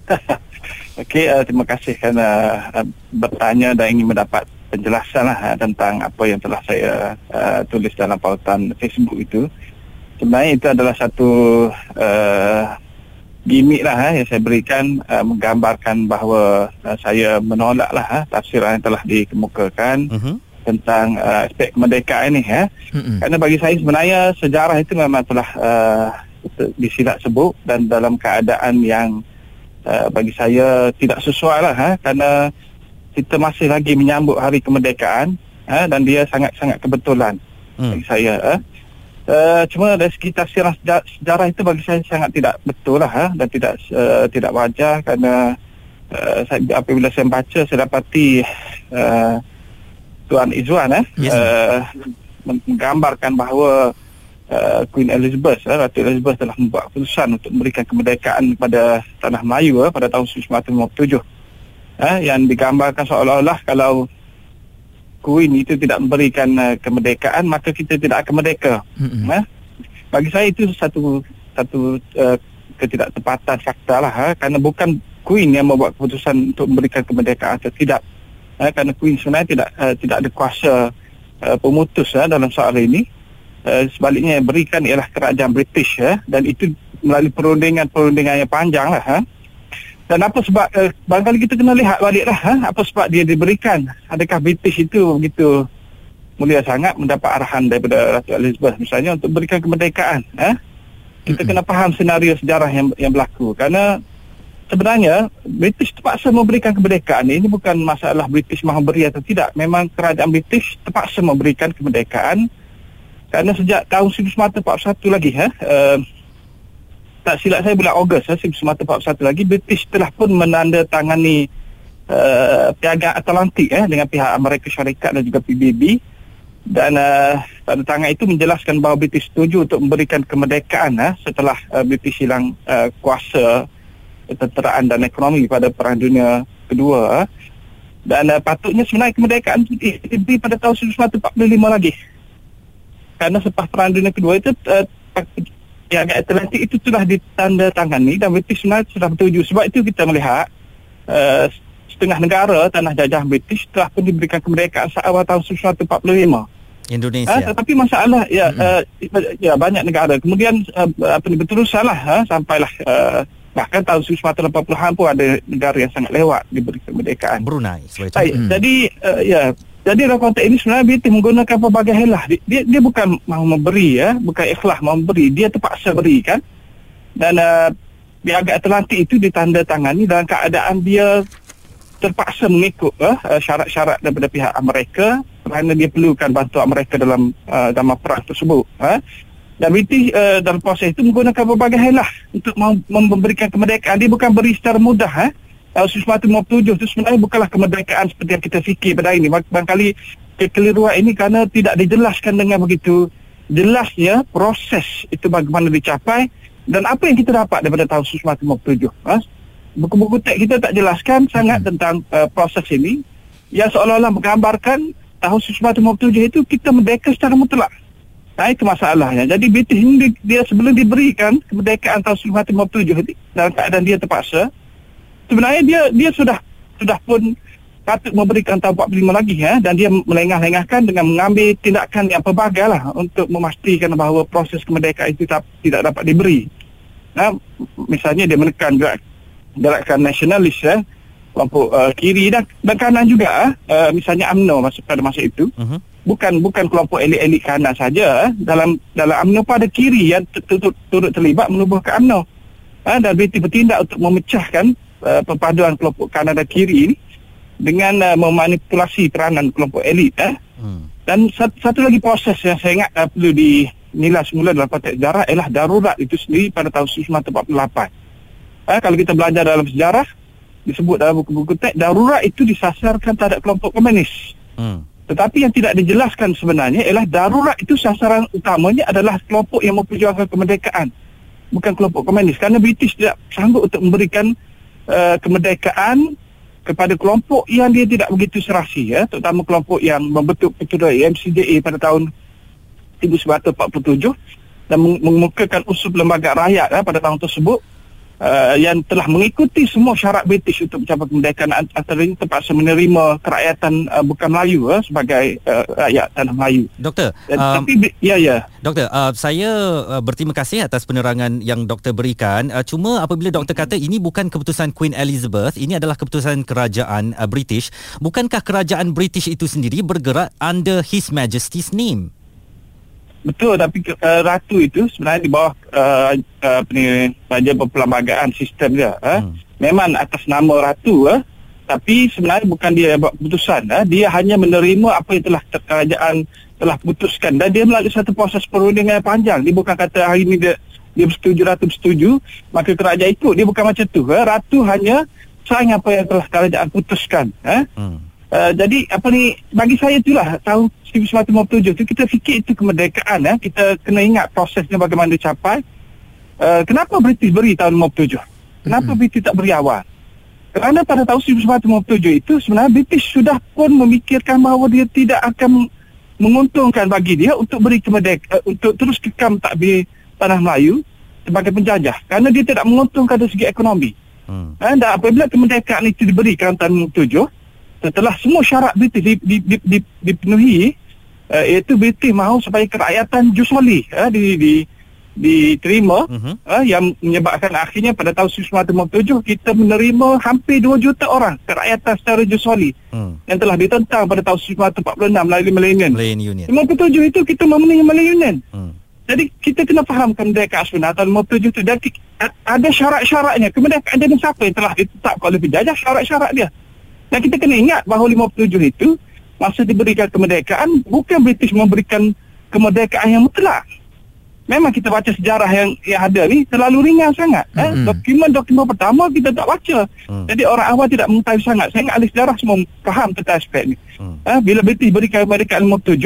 Okey, uh, terima kasih kerana uh, bertanya dan ingin mendapat penjelasan lah uh, tentang apa yang telah saya uh, tulis dalam pautan Facebook itu. Sebenarnya itu adalah satu uh, gimmick lah uh, yang saya berikan uh, menggambarkan bahawa uh, saya menolak lah uh, tafsiran yang telah dikemukakan Uh-huh. tentang uh, aspek kemerdekaan ini ya. Mm-mm. Kerana bagi saya sebenarnya sejarah itu memang telah uh, disilap sebut dan dalam keadaan yang uh, bagi saya tidak sesuai lah ha, kerana kita masih lagi menyambut hari kemerdekaan ha, dan dia sangat-sangat kebetulan Hmm. bagi saya. Ha. Uh, cuma dari segi tafsiran sejarah, sejarah itu bagi saya sangat tidak betul lah ha, dan tidak uh, tidak wajar kerana uh, saya, apabila saya baca saya dapati uh, Tuan Izzuan eh, Yes. uh, menggambarkan bahawa uh, Queen Elizabeth, uh, Ratu Elizabeth telah membuat keputusan untuk memberikan kemerdekaan kepada tanah Melayu uh, pada tahun 1957. Uh, yang digambarkan seolah-olah kalau Queen itu tidak memberikan uh, kemerdekaan maka kita tidak akan merdeka. Mm-mm. Uh, bagi saya itu satu satu uh, ketidaktepatan fakta lah uh, kerana bukan Queen yang membuat keputusan untuk memberikan kemerdekaan atau tidak. Uh, kerana Queen sebenarnya tidak uh, tidak ada kuasa uh, pemutus uh, dalam soal ini. Uh, sebaliknya yang berikan ialah kerajaan British uh, dan itu melalui perundingan-perundingan yang panjang lah. Uh. Dan apa sebab uh, barangkali kita kena lihat baliklah ha? apa sebab dia diberikan. Adakah British itu begitu mulia sangat mendapat arahan daripada Ratu Elizabeth misalnya untuk berikan kemerdekaan. Ha? Kita kena faham senario sejarah yang yang berlaku kerana sebenarnya British terpaksa memberikan kemerdekaan ini bukan masalah British mahu beri atau tidak. Memang kerajaan British terpaksa memberikan kemerdekaan kerana sejak tahun 1941 lagi ha, uh, tak silap saya bulan Ogos ha, 1941 lagi British telah pun menandatangani uh, piagam Atlantik eh, dengan pihak Amerika Syarikat dan juga PBB dan uh, tanda tangan itu menjelaskan bahawa British setuju untuk memberikan kemerdekaan uh, setelah uh, British hilang uh, kuasa ketenteraan dan ekonomi pada Perang Dunia Kedua. Dan uh, patutnya sebenarnya kemerdekaan diberi pada tahun 1945 lagi. Kerana selepas Perang Dunia Kedua itu uh, yang Atlantik itu sudah ditandatangani dan British sebenarnya sudah bertuju. Sebab itu kita melihat uh, setengah negara tanah jajah British telah pun diberikan kemerdekaan awal tahun 1945. Indonesia. Uh, tetapi masalah ya mm-hmm. uh, ya banyak negara. Kemudian uh, apa ni betul salah uh, sampailah uh, bahkan tahun 1980-an pun ada negara yang sangat lewat diberi kemerdekaan. Brunei sebagai contoh. Hmm. Jadi uh, ya jadi dalam konteks ini sebenarnya BT menggunakan pelbagai helah. Dia, dia, dia bukan mahu memberi ya, bukan ikhlas mahu memberi, dia terpaksa beri kan. Dan uh, piagam Atlantik itu ditandatangani dalam keadaan dia terpaksa mengikut uh, syarat-syarat daripada pihak Amerika kerana dia perlukan bantuan mereka dalam uh, dalam perang tersebut. Uh. Dan British uh, dalam proses itu menggunakan berbagai helah untuk memberikan kemerdekaan. Dia bukan beri secara mudah. Eh? Tahun 1957 itu sebenarnya bukanlah kemerdekaan seperti yang kita fikir pada ini. Barangkali kekeliruan ini kerana tidak dijelaskan dengan begitu jelasnya proses itu bagaimana dicapai dan apa yang kita dapat daripada tahun 1957. Eh? Buku-buku teks kita tak jelaskan sangat tentang uh, proses ini yang seolah-olah menggambarkan tahun 1957 itu kita merdeka secara mutlak. Nah itu masalahnya. Jadi British ini dia sebelum diberikan kemerdekaan tahun 1957 dalam keadaan dia terpaksa, sebenarnya dia dia sudah sudah pun patut memberikan tahun 45 lagi ya dan dia melengah-lengahkan dengan mengambil tindakan yang pelbagai lah untuk memastikan bahawa proses kemerdekaan itu tak, tidak dapat diberi. Nah, misalnya dia menekan gerakan nasionalis ya, kelompok uh, kiri dan, dan kanan juga uh, misalnya UMNO masa pada masa itu. Uh-huh bukan bukan kelompok elit-elit kanan saja dalam dalam UMNO pada kiri yang turut, terlibat menubuhkan UMNO ha, dan BT bertindak untuk memecahkan uh, perpaduan kelompok kanan dan kiri ini dengan uh, memanipulasi peranan kelompok elit eh. hmm. dan satu, satu lagi proses yang saya ingat uh, perlu dinilai semula dalam konteks sejarah ialah darurat itu sendiri pada tahun 1948 ha, kalau kita belajar dalam sejarah disebut dalam buku-buku teks darurat itu disasarkan terhadap kelompok komunis hmm. Tetapi yang tidak dijelaskan sebenarnya ialah darurat itu sasaran utamanya adalah kelompok yang memperjuangkan kemerdekaan. Bukan kelompok komunis. Kerana British tidak sanggup untuk memberikan uh, kemerdekaan kepada kelompok yang dia tidak begitu serasi. Ya, terutama kelompok yang membentuk petugas MCDA pada tahun 1947 dan mengemukakan usul lembaga rakyat ya, pada tahun tersebut uh, yang telah mengikuti semua syarat British untuk mencapai kemerdekaan antara ini terpaksa menerima kerakyatan uh, bukan Melayu uh, sebagai uh, rakyat tanah Melayu. Doktor, uh, um, tapi ya ya. Doktor, uh, saya uh, berterima kasih atas penerangan yang doktor berikan. Uh, cuma apabila doktor kata ini bukan keputusan Queen Elizabeth, ini adalah keputusan kerajaan uh, British, bukankah kerajaan British itu sendiri bergerak under His Majesty's name? Betul tapi uh, ratu itu sebenarnya di bawah uh, uh, apa ni saja perlembagaan sistem dia uh. hmm. memang atas nama ratu uh, tapi sebenarnya bukan dia yang buat keputusan uh. dia hanya menerima apa yang telah kerajaan telah putuskan dan dia melalui satu proses perundingan yang panjang dia bukan kata hari ini dia dia bersetuju ratu bersetuju maka kerajaan ikut dia bukan macam tu uh. ratu hanya sayang apa yang telah kerajaan putuskan uh. hmm. Uh, jadi apa ni bagi saya itulah tahun 1957 tu kita fikir itu kemerdekaan ya. Kita kena ingat prosesnya bagaimana dicapai. Uh, kenapa British beri tahun 57? Kenapa mm-hmm. British tak beri awal? Kerana pada tahun 1957 itu sebenarnya British sudah pun memikirkan bahawa dia tidak akan menguntungkan bagi dia untuk beri kemerdekaan uh, untuk terus kekam takbir tanah Melayu sebagai penjajah kerana dia tidak menguntungkan dari segi ekonomi. Hmm. Dan apabila kemerdekaan itu diberikan tahun 57 setelah semua syarat British dipenuhi uh, iaitu British mahu supaya kerakyatan Jusoli uh, di, di, diterima uh-huh. uh, yang menyebabkan akhirnya pada tahun 1957 kita menerima hampir 2 juta orang kerakyatan secara Jusoli uh. yang telah ditentang pada tahun 1946 melalui Malayan Union. Malayan Union. 57 itu kita memenuhi Malayan Union. Uh. Jadi kita kena faham kemerdekaan sebenar tahun 57 itu dan ki- a- ada syarat-syaratnya. Kemerdekaan dia ni siapa yang telah ditetapkan oleh penjajah syarat-syarat dia. Dan kita kena ingat bahawa 57 itu masa diberikan kemerdekaan bukan British memberikan kemerdekaan yang mutlak. Memang kita baca sejarah yang yang ada ni terlalu ringan sangat. Eh? Mm-mm. Dokumen-dokumen pertama kita tak baca. Jadi orang awam tidak mengetahui sangat. Saya ingat ahli sejarah semua faham tentang aspek ni. Eh? Bila British berikan kemerdekaan 57,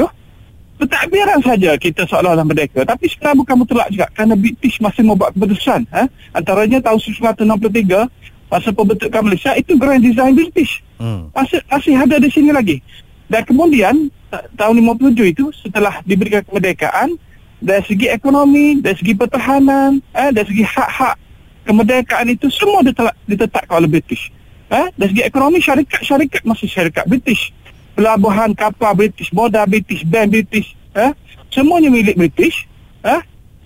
pentadbiran saja kita seolah-olah merdeka. Tapi sebenarnya bukan mutlak juga. Kerana British masih membuat keputusan. Eh? Antaranya tahun 1963, masa pembentukan Malaysia, itu grand design British. Hmm. Masih, masih ada di sini lagi. Dan kemudian, ta- tahun 57 itu, setelah diberikan kemerdekaan, dari segi ekonomi, dari segi pertahanan, eh, dari segi hak-hak kemerdekaan itu semua ditetap, ditetapkan oleh British. Eh, dari segi ekonomi syarikat-syarikat masih syarikat British. Pelabuhan kapal British, modal British, bank British, eh, semuanya milik British. Eh,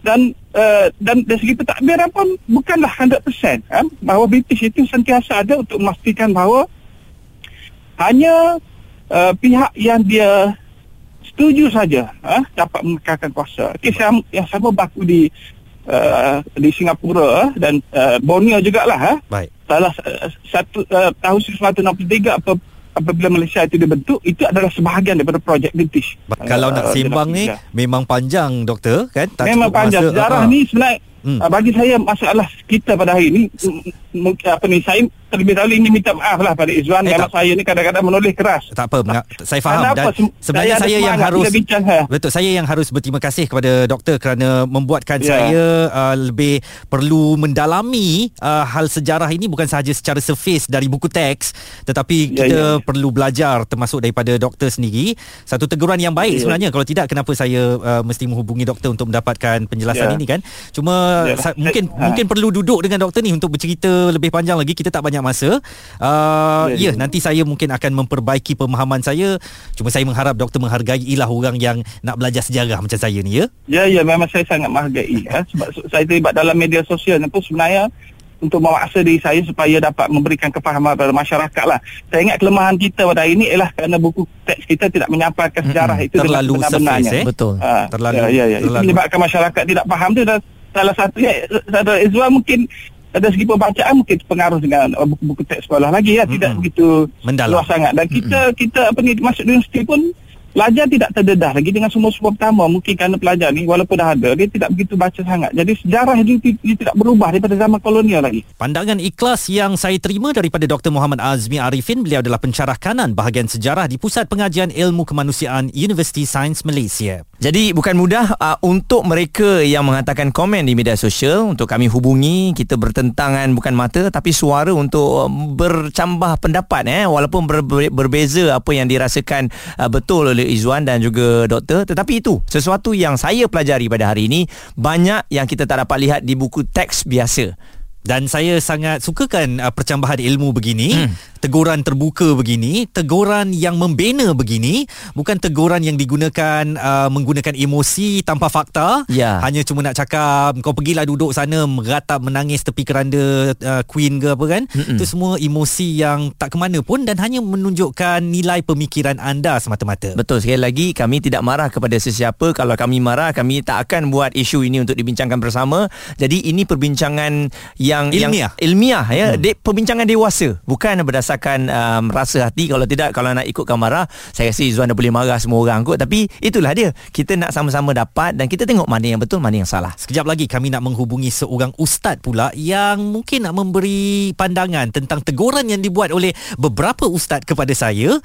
dan uh, dan dari segi pentadbiran pun bukanlah 100% eh, bahawa British itu sentiasa ada untuk memastikan bahawa hanya uh, pihak yang dia setuju saja uh, dapat mengekalkan kuasa. Kes yang, yang sama berlaku di uh, di Singapura uh, dan uh, Borneo jugalah. Uh, Baik. salah uh, satu uh, tahun 1963 apa apabila Malaysia itu dibentuk itu adalah sebahagian daripada projek British. Kalau nak Uh, sembang ni dalam- memang panjang doktor kan? Tak Memang panjang masa. sejarah Ah, ah. ni sebenarnya Hmm. hmm. bagi saya masalah kita pada hari ini apa ni saya terlebih dahulu ini minta maaf lah pada Izwan Eh, kalau tak- saya ni kadang-kadang menulis keras. Tak apa, menga- saya faham Kenapa dan sebenarnya saya saya yang harus bincang, ha? betul saya yang harus berterima kasih kepada doktor kerana membuatkan Ya. saya uh, lebih perlu mendalami uh, hal sejarah ini bukan sahaja secara surface dari buku teks tetapi Ya, kita ya, ya. perlu belajar termasuk daripada doktor sendiri satu teguran yang baik Ya. sebenarnya kalau tidak kenapa saya uh, mesti menghubungi doktor untuk mendapatkan penjelasan Ya. ini kan cuma Ya. sa- mungkin ha. mungkin perlu duduk dengan doktor ni untuk bercerita lebih panjang lagi kita tak banyak masa uh, ya, Ya, ya. nanti saya mungkin akan memperbaiki pemahaman saya cuma saya mengharap doktor menghargai lah orang yang nak belajar sejarah macam saya ni ya Ya ya memang saya sangat menghargai eh. sebab se- saya terlibat dalam media sosial ni pun sebenarnya untuk memaksa diri saya supaya dapat memberikan kefahaman kepada masyarakat lah. Saya ingat kelemahan kita pada hari ini ialah kerana buku teks kita tidak menyampaikan sejarah itu dengan terlalu sebenar-benarnya. surface eh Betul. Ha, Terlalu- ya, ya, ya. Itu terlalu- menyebabkan masyarakat tidak faham tu dan salah satunya saudara Izwan mungkin dari segi pembacaan mungkin pengaruh dengan uh, buku-buku teks sekolah lagi ya tidak Mm-mm. begitu Mendalam. luas sangat dan kita kita apa ni masuk universiti pun pelajar tidak terdedah lagi dengan semua-semua pertama mungkin kerana pelajar ni walaupun dah ada dia tidak begitu baca sangat jadi sejarah itu ti- dia tidak berubah daripada zaman kolonial lagi Pandangan ikhlas yang saya terima daripada Dr. Muhammad Azmi Arifin, beliau adalah pencarah kanan bahagian sejarah di Pusat Pengajian Ilmu Kemanusiaan Universiti Sains Malaysia. Jadi bukan mudah uh, untuk mereka yang mengatakan komen di media sosial untuk kami hubungi kita bertentangan bukan mata tapi suara untuk um, bercambah pendapat eh walaupun ber, ber, berbeza apa yang dirasakan uh, betul oleh Izwan dan juga doktor. Tetapi itu sesuatu yang saya pelajari pada hari ini banyak yang kita tak dapat lihat di buku teks biasa. Dan saya sangat sukakan uh, percambahan ilmu begini, hmm. Teguran terbuka begini, teguran yang membina begini, bukan teguran yang digunakan uh, menggunakan emosi tanpa fakta. Ya. Hanya cuma nak cakap kau pergilah duduk sana meratap menangis tepi keranda uh, queen ke apa kan. Mm-mm. Itu semua emosi yang tak ke mana pun dan hanya menunjukkan nilai pemikiran anda semata-mata. Betul sekali lagi kami tidak marah kepada sesiapa kalau kami marah kami tak akan buat isu ini untuk dibincangkan bersama. Jadi ini perbincangan yang Ilmiah. yang ilmiah ya, hmm. de, perbincangan dewasa bukan berdasarkan um, rasa hati kalau tidak kalau nak ikutkan marah saya rasa Izzuan dah boleh marah semua orang kot tapi itulah dia. Kita nak sama-sama dapat dan kita tengok mana yang betul mana yang salah. Sekejap lagi kami nak menghubungi seorang ustaz pula yang mungkin nak memberi pandangan tentang teguran yang dibuat oleh beberapa ustaz kepada saya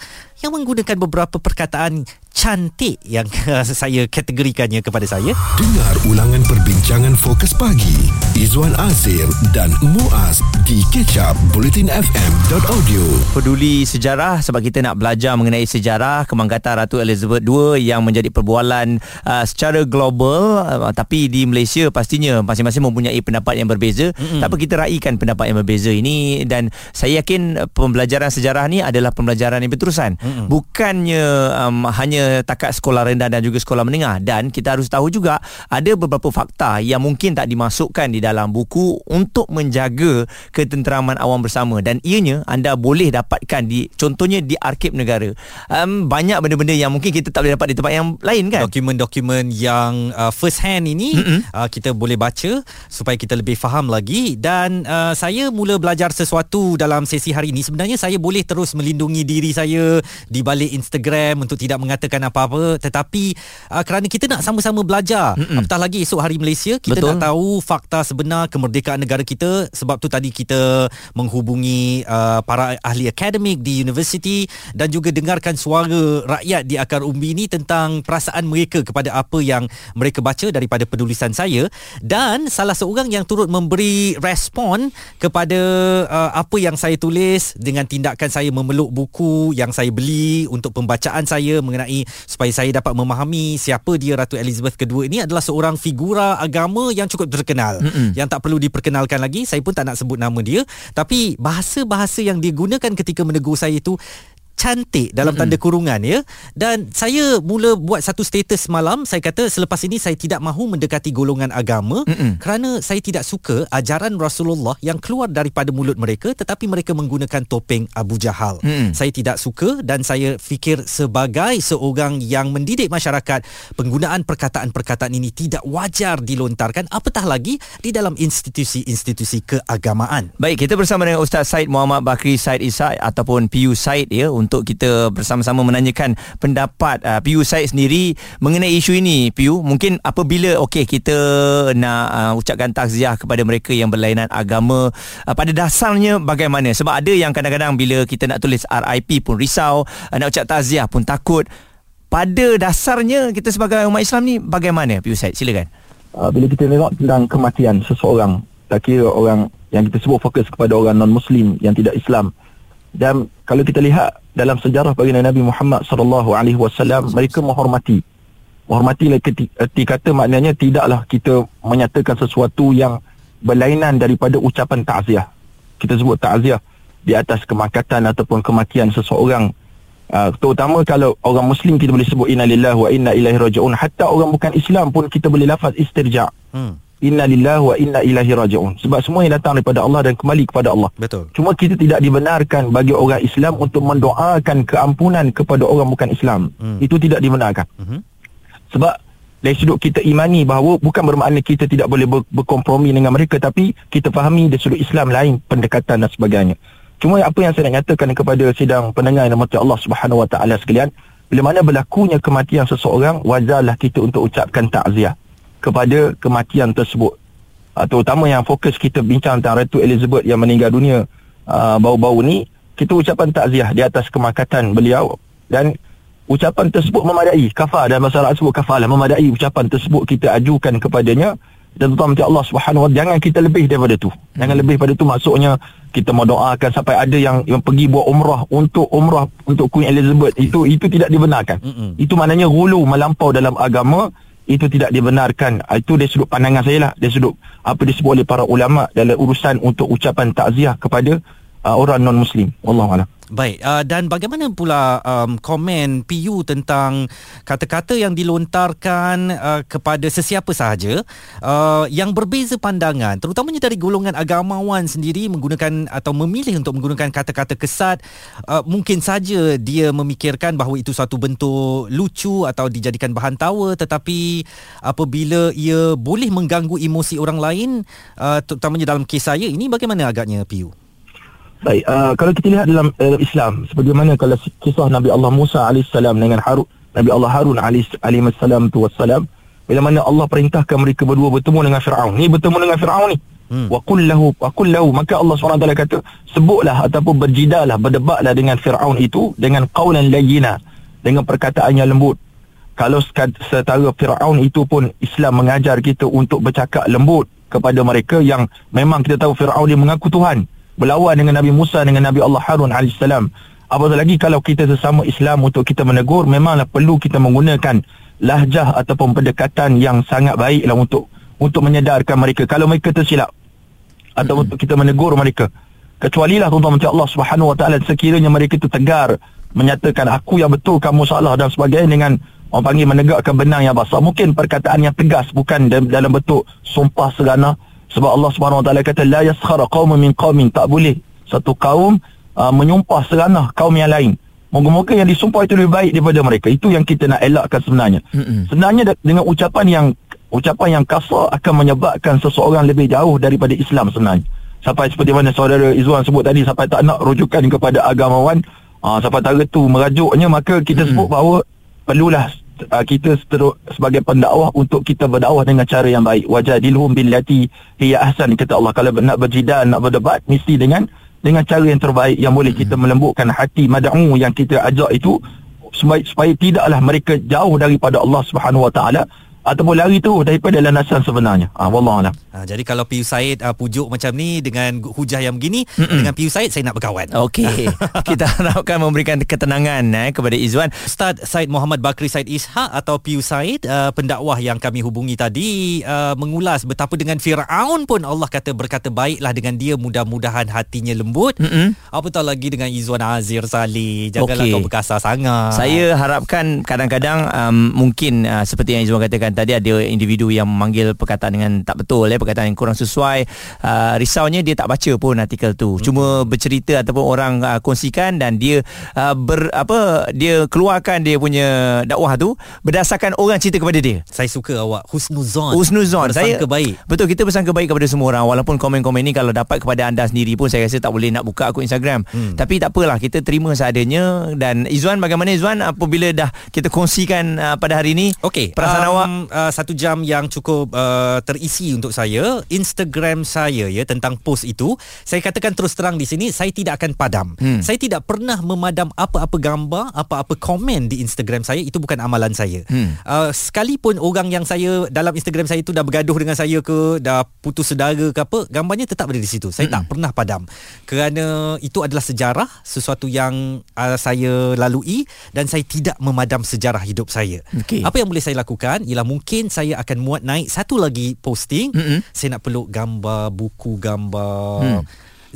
yang menggunakan beberapa perkataan cantik yang saya kategorikannya kepada saya. Dengar ulangan perbincangan fokus pagi Izwan Azir dan Muaz di kecap bulletinfm.audio. peduli sejarah sebab kita nak belajar mengenai sejarah kemangkatan Ratu Elizabeth II yang menjadi perbualan uh, secara global uh, tapi di Malaysia pastinya masing-masing mempunyai pendapat yang berbeza mm-hmm. tak apa kita raikan pendapat yang berbeza ini dan saya yakin uh, pembelajaran sejarah ni adalah pembelajaran yang berterusan mm-hmm. bukannya um, hanya takat sekolah rendah dan juga sekolah menengah dan kita harus tahu juga ada beberapa fakta yang mungkin tak dimasukkan di dalam buku untuk menjaga ketenteraman awam bersama dan ianya anda boleh dapatkan di contohnya di arkib negara. Um, banyak benda-benda yang mungkin kita tak boleh dapat di tempat yang lain kan. Dokumen-dokumen yang uh, first hand ini mm-hmm. uh, kita boleh baca supaya kita lebih faham lagi dan uh, saya mula belajar sesuatu dalam sesi hari ini sebenarnya saya boleh terus melindungi diri saya di balik Instagram untuk tidak mengatakan apa-apa tetapi uh, kerana kita nak sama-sama belajar Mm-mm. apatah lagi esok hari Malaysia kita Betul. nak tahu fakta sebenar kemerdekaan negara kita sebab tu tadi kita menghubungi uh, para ahli akademik di universiti dan juga dengarkan suara rakyat di akar umbi ini tentang perasaan mereka kepada apa yang mereka baca daripada penulisan saya dan salah seorang yang turut memberi respon kepada uh, apa yang saya tulis dengan tindakan saya memeluk buku yang saya beli untuk pembacaan saya mengenai supaya saya dapat memahami siapa dia Ratu Elizabeth II ini adalah seorang figura agama yang cukup terkenal Mm-mm. yang tak perlu diperkenalkan lagi saya pun tak nak sebut nama dia tapi bahasa-bahasa yang digunakan ketika menegur saya itu cantik dalam tanda kurungan ya dan saya mula buat satu status semalam saya kata selepas ini saya tidak mahu mendekati golongan agama Mm-mm. kerana saya tidak suka ajaran Rasulullah yang keluar daripada mulut mereka tetapi mereka menggunakan topeng Abu Jahal Mm-mm. saya tidak suka dan saya fikir sebagai seorang yang mendidik masyarakat penggunaan perkataan-perkataan ini tidak wajar dilontarkan apatah lagi di dalam institusi-institusi keagamaan baik kita bersama dengan Ustaz Said Muhammad Bakri Said Isa ataupun PU Said ya untuk kita bersama-sama menanyakan pendapat uh, Piu Said sendiri mengenai isu ini. Piu mungkin apabila okey kita nak uh, ucapkan takziah kepada mereka yang berlainan agama uh, pada dasarnya bagaimana? Sebab ada yang kadang-kadang bila kita nak tulis RIP pun risau uh, nak ucap takziah pun takut. Pada dasarnya kita sebagai umat Islam ni bagaimana Piu Said silakan. Uh, bila kita tengok tentang kematian seseorang tak kira orang yang kita sebut fokus kepada orang non muslim yang tidak Islam dan kalau kita lihat dalam sejarah baginda Nabi Muhammad sallallahu alaihi wasallam mereka menghormati. Menghormati erti kata maknanya tidaklah kita menyatakan sesuatu yang berlainan daripada ucapan takziah. Kita sebut takziah di atas kemakatan ataupun kematian seseorang. Uh, terutama kalau orang muslim kita boleh sebut inna lillahi wa inna ilaihi rajiun. Hatta orang bukan Islam pun kita boleh lafaz istirja. Hmm inna lillahi wa inna ilaihi raji'un. Sebab semua yang datang daripada Allah dan kembali kepada Allah. Betul. Cuma kita tidak dibenarkan bagi orang Islam untuk mendoakan keampunan kepada orang bukan Islam. Hmm. itu tidak dibenarkan. Hmm. sebab dari sudut kita imani bahawa bukan bermakna kita tidak boleh ber- berkompromi dengan mereka tapi kita fahami dari sudut Islam lain pendekatan dan sebagainya. Cuma apa yang saya nak nyatakan kepada sidang pendengar yang mati Allah Subhanahu wa taala sekalian bila mana berlakunya kematian seseorang wajarlah kita untuk ucapkan takziah kepada kematian tersebut. Uh, terutama yang fokus kita bincang tentang Ratu Elizabeth yang meninggal dunia uh, bau-bau ni, kita ucapan takziah di atas kemakatan beliau dan ucapan tersebut memadai. Kafar dan masyarakat sebut kafar lah, memadai ucapan tersebut kita ajukan kepadanya dan terutama Allah Subhanahu Wa jangan kita lebih daripada tu. Jangan lebih daripada tu maksudnya kita mau doakan sampai ada yang yang pergi buat umrah untuk umrah untuk Queen Elizabeth itu itu tidak dibenarkan. Mm-mm. Itu maknanya gulu melampau dalam agama itu tidak dibenarkan. Ah, itu dari sudut pandangan saya lah. Dari sudut apa disebut oleh para ulama dalam urusan untuk ucapan takziah kepada uh, orang non muslim wallahualam Baik, uh, dan bagaimana pula um, komen PU tentang kata-kata yang dilontarkan uh, kepada sesiapa sahaja uh, yang berbeza pandangan, terutamanya dari golongan agamawan sendiri menggunakan atau memilih untuk menggunakan kata-kata kesat, uh, mungkin saja dia memikirkan bahawa itu satu bentuk lucu atau dijadikan bahan tawa, tetapi apabila ia boleh mengganggu emosi orang lain, uh, terutamanya dalam kes saya ini, bagaimana agaknya PU? Baik, uh, kalau kita lihat dalam uh, Islam, seperti mana kalau kisah Nabi Allah Musa AS dengan Harun, Nabi Allah Harun AS tu wassalam, bila mana Allah perintahkan mereka berdua bertemu dengan Fir'aun. Ni bertemu dengan Fir'aun ni. Hmm. Wa qul lahu wa qul lahu maka Allah SWT kata sebutlah ataupun berjidalah berdebatlah dengan Firaun itu dengan qaulan layyina dengan perkataan yang lembut kalau setara Firaun itu pun Islam mengajar kita untuk bercakap lembut kepada mereka yang memang kita tahu Firaun dia mengaku Tuhan berlawan dengan Nabi Musa dengan Nabi Allah Harun AS apatah lagi kalau kita sesama Islam untuk kita menegur memanglah perlu kita menggunakan lahjah ataupun pendekatan yang sangat baiklah untuk untuk menyedarkan mereka. Kalau mereka tersilap atau mm-hmm. untuk kita menegur mereka. Kecuali lah tuan-tuan Allah Subhanahu Wa Taala sekiranya mereka itu tegar menyatakan aku yang betul kamu salah dan sebagainya dengan orang panggil menegakkan benang yang basah. Mungkin perkataan yang tegas bukan dalam bentuk sumpah serana sebab Allah Subhanahu Wa Taala kata la yaskhara qaumun min qaumin. Tak boleh satu kaum uh, menyumpah serana kaum yang lain. Moga-moga yang disumpah itu lebih baik daripada mereka. Itu yang kita nak elakkan sebenarnya. Mm-mm. sebenarnya dengan ucapan yang ucapan yang kasar akan menyebabkan seseorang lebih jauh daripada Islam sebenarnya. Sampai seperti mana saudara Izwan sebut tadi sampai tak nak rujukan kepada agamawan uh, sampai tara tu merajuknya maka kita Mm-mm. sebut bahawa perlulah uh, kita seterus sebagai pendakwah untuk kita berdakwah dengan cara yang baik. Wajadilhum billati hiya ahsan kata Allah. Kalau nak berjidal nak berdebat mesti dengan dengan cara yang terbaik yang boleh kita melembutkan hati mad'u yang kita ajak itu supaya, supaya tidaklah mereka jauh daripada Allah Subhanahu Wa Taala ataupun lari tu daripada landasan sebenarnya. Ah wallahualam. Ha, jadi kalau Piu Said uh, pujuk macam ni dengan hujah yang begini Mm-mm. dengan Piu Said saya nak berkawan. Okey. kita harapkan memberikan ketenangan eh kepada Izwan. Ustaz Said Muhammad Bakri Said Ishaq atau Piu Said uh, pendakwah yang kami hubungi tadi uh, mengulas betapa dengan Firaun pun Allah kata berkata baiklah dengan dia mudah-mudahan hatinya lembut. Mm-mm. Apatah lagi dengan Izwan Azir Salih janganlah okay. kau berkasar sangat. Saya harapkan kadang-kadang um, mungkin uh, seperti yang Izwan katakan tadi ada individu yang memanggil perkataan dengan tak betul eh perkataan yang kurang sesuai. Uh, risaunya dia tak baca pun artikel tu. Hmm. cuma bercerita ataupun orang uh, kongsikan dan dia uh, ber apa dia keluarkan dia punya dakwah tu berdasarkan orang cerita kepada dia. Saya suka awak. Husnuzon. Husnuzon. Saya baik. Betul kita bersangka baik kepada semua orang. Walaupun komen-komen ni kalau dapat kepada anda sendiri pun saya rasa tak boleh nak buka akun Instagram. Hmm. tapi tak apalah kita terima seadanya. Dan Izwan bagaimana Izwan? Apabila dah kita kongsikan uh, pada hari ini okey perasaan um, awak uh, satu jam yang cukup uh, terisi untuk saya Instagram saya ya tentang post itu saya katakan terus terang di sini saya tidak akan padam hmm. saya tidak pernah memadam apa-apa gambar apa-apa komen di Instagram saya itu bukan amalan saya hmm. uh, sekalipun orang yang saya dalam Instagram saya itu dah bergaduh dengan saya ke dah putus sedara ke apa gambarnya tetap ada di situ saya hmm. tak pernah padam kerana itu adalah sejarah sesuatu yang uh, saya lalui dan saya tidak memadam sejarah hidup saya okay. apa yang boleh saya lakukan ialah mungkin saya akan muat naik satu lagi posting mm-hmm saya nak peluk gambar buku gambar hmm.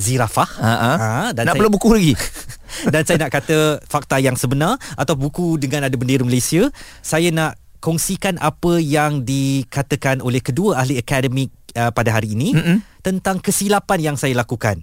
zirafah Ha-ha. ha dan nak saya, peluk buku lagi dan saya nak kata fakta yang sebenar atau buku dengan ada bendera Malaysia saya nak kongsikan apa yang dikatakan oleh kedua ahli akademik uh, pada hari ini mm-hmm. tentang kesilapan yang saya lakukan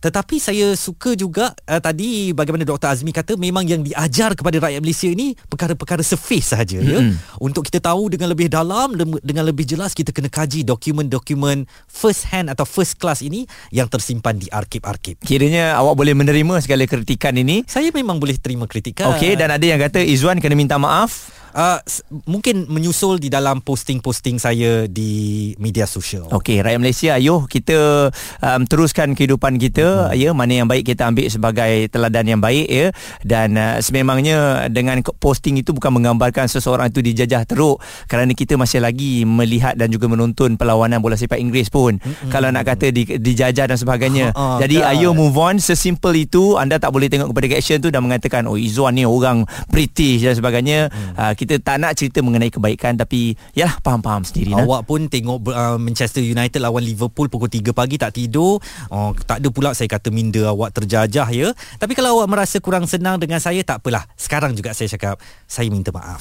tetapi saya suka juga uh, tadi bagaimana Dr. Azmi kata memang yang diajar kepada rakyat Malaysia ini perkara-perkara surface sahaja mm-hmm. ya. Untuk kita tahu dengan lebih dalam dengan lebih jelas kita kena kaji dokumen-dokumen first hand atau first class ini yang tersimpan di arkib-arkib. Kiranya awak boleh menerima segala kritikan ini? Saya memang boleh terima kritikan. Okey dan ada yang kata Izwan kena minta maaf uh, mungkin menyusul di dalam posting-posting saya di media sosial. Okey, rakyat Malaysia, ayuh kita um, teruskan kehidupan kita, hmm. ya, mana yang baik kita ambil sebagai teladan yang baik ya. Dan uh, sememangnya dengan posting itu bukan menggambarkan seseorang itu dijajah teruk kerana kita masih lagi melihat dan juga menonton perlawanan bola sepak Inggeris pun. Hmm. Kalau nak kata di, dijajah dan sebagainya. Ha, ha, Jadi kan. ayuh move on sesimpel itu, anda tak boleh tengok kepada caption tu dan mengatakan oh Izzuan ni orang British dan sebagainya. Hmm. Uh, kita tak nak cerita mengenai kebaikan tapi yalah faham-faham sendiri nah. Awak pun tengok uh, Manchester United lawan Liverpool pukul 3 pagi tak tidur. Oh tak ada pula saya kata minda awak terjajah ya. Tapi kalau awak merasa kurang senang dengan saya tak apalah. Sekarang juga saya cakap saya minta maaf.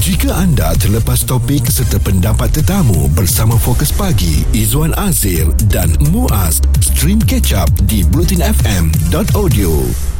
Jika anda terlepas topik serta pendapat tetamu bersama Fokus Pagi Izwan Azir dan Muaz, stream catch up di blutinfm.audio.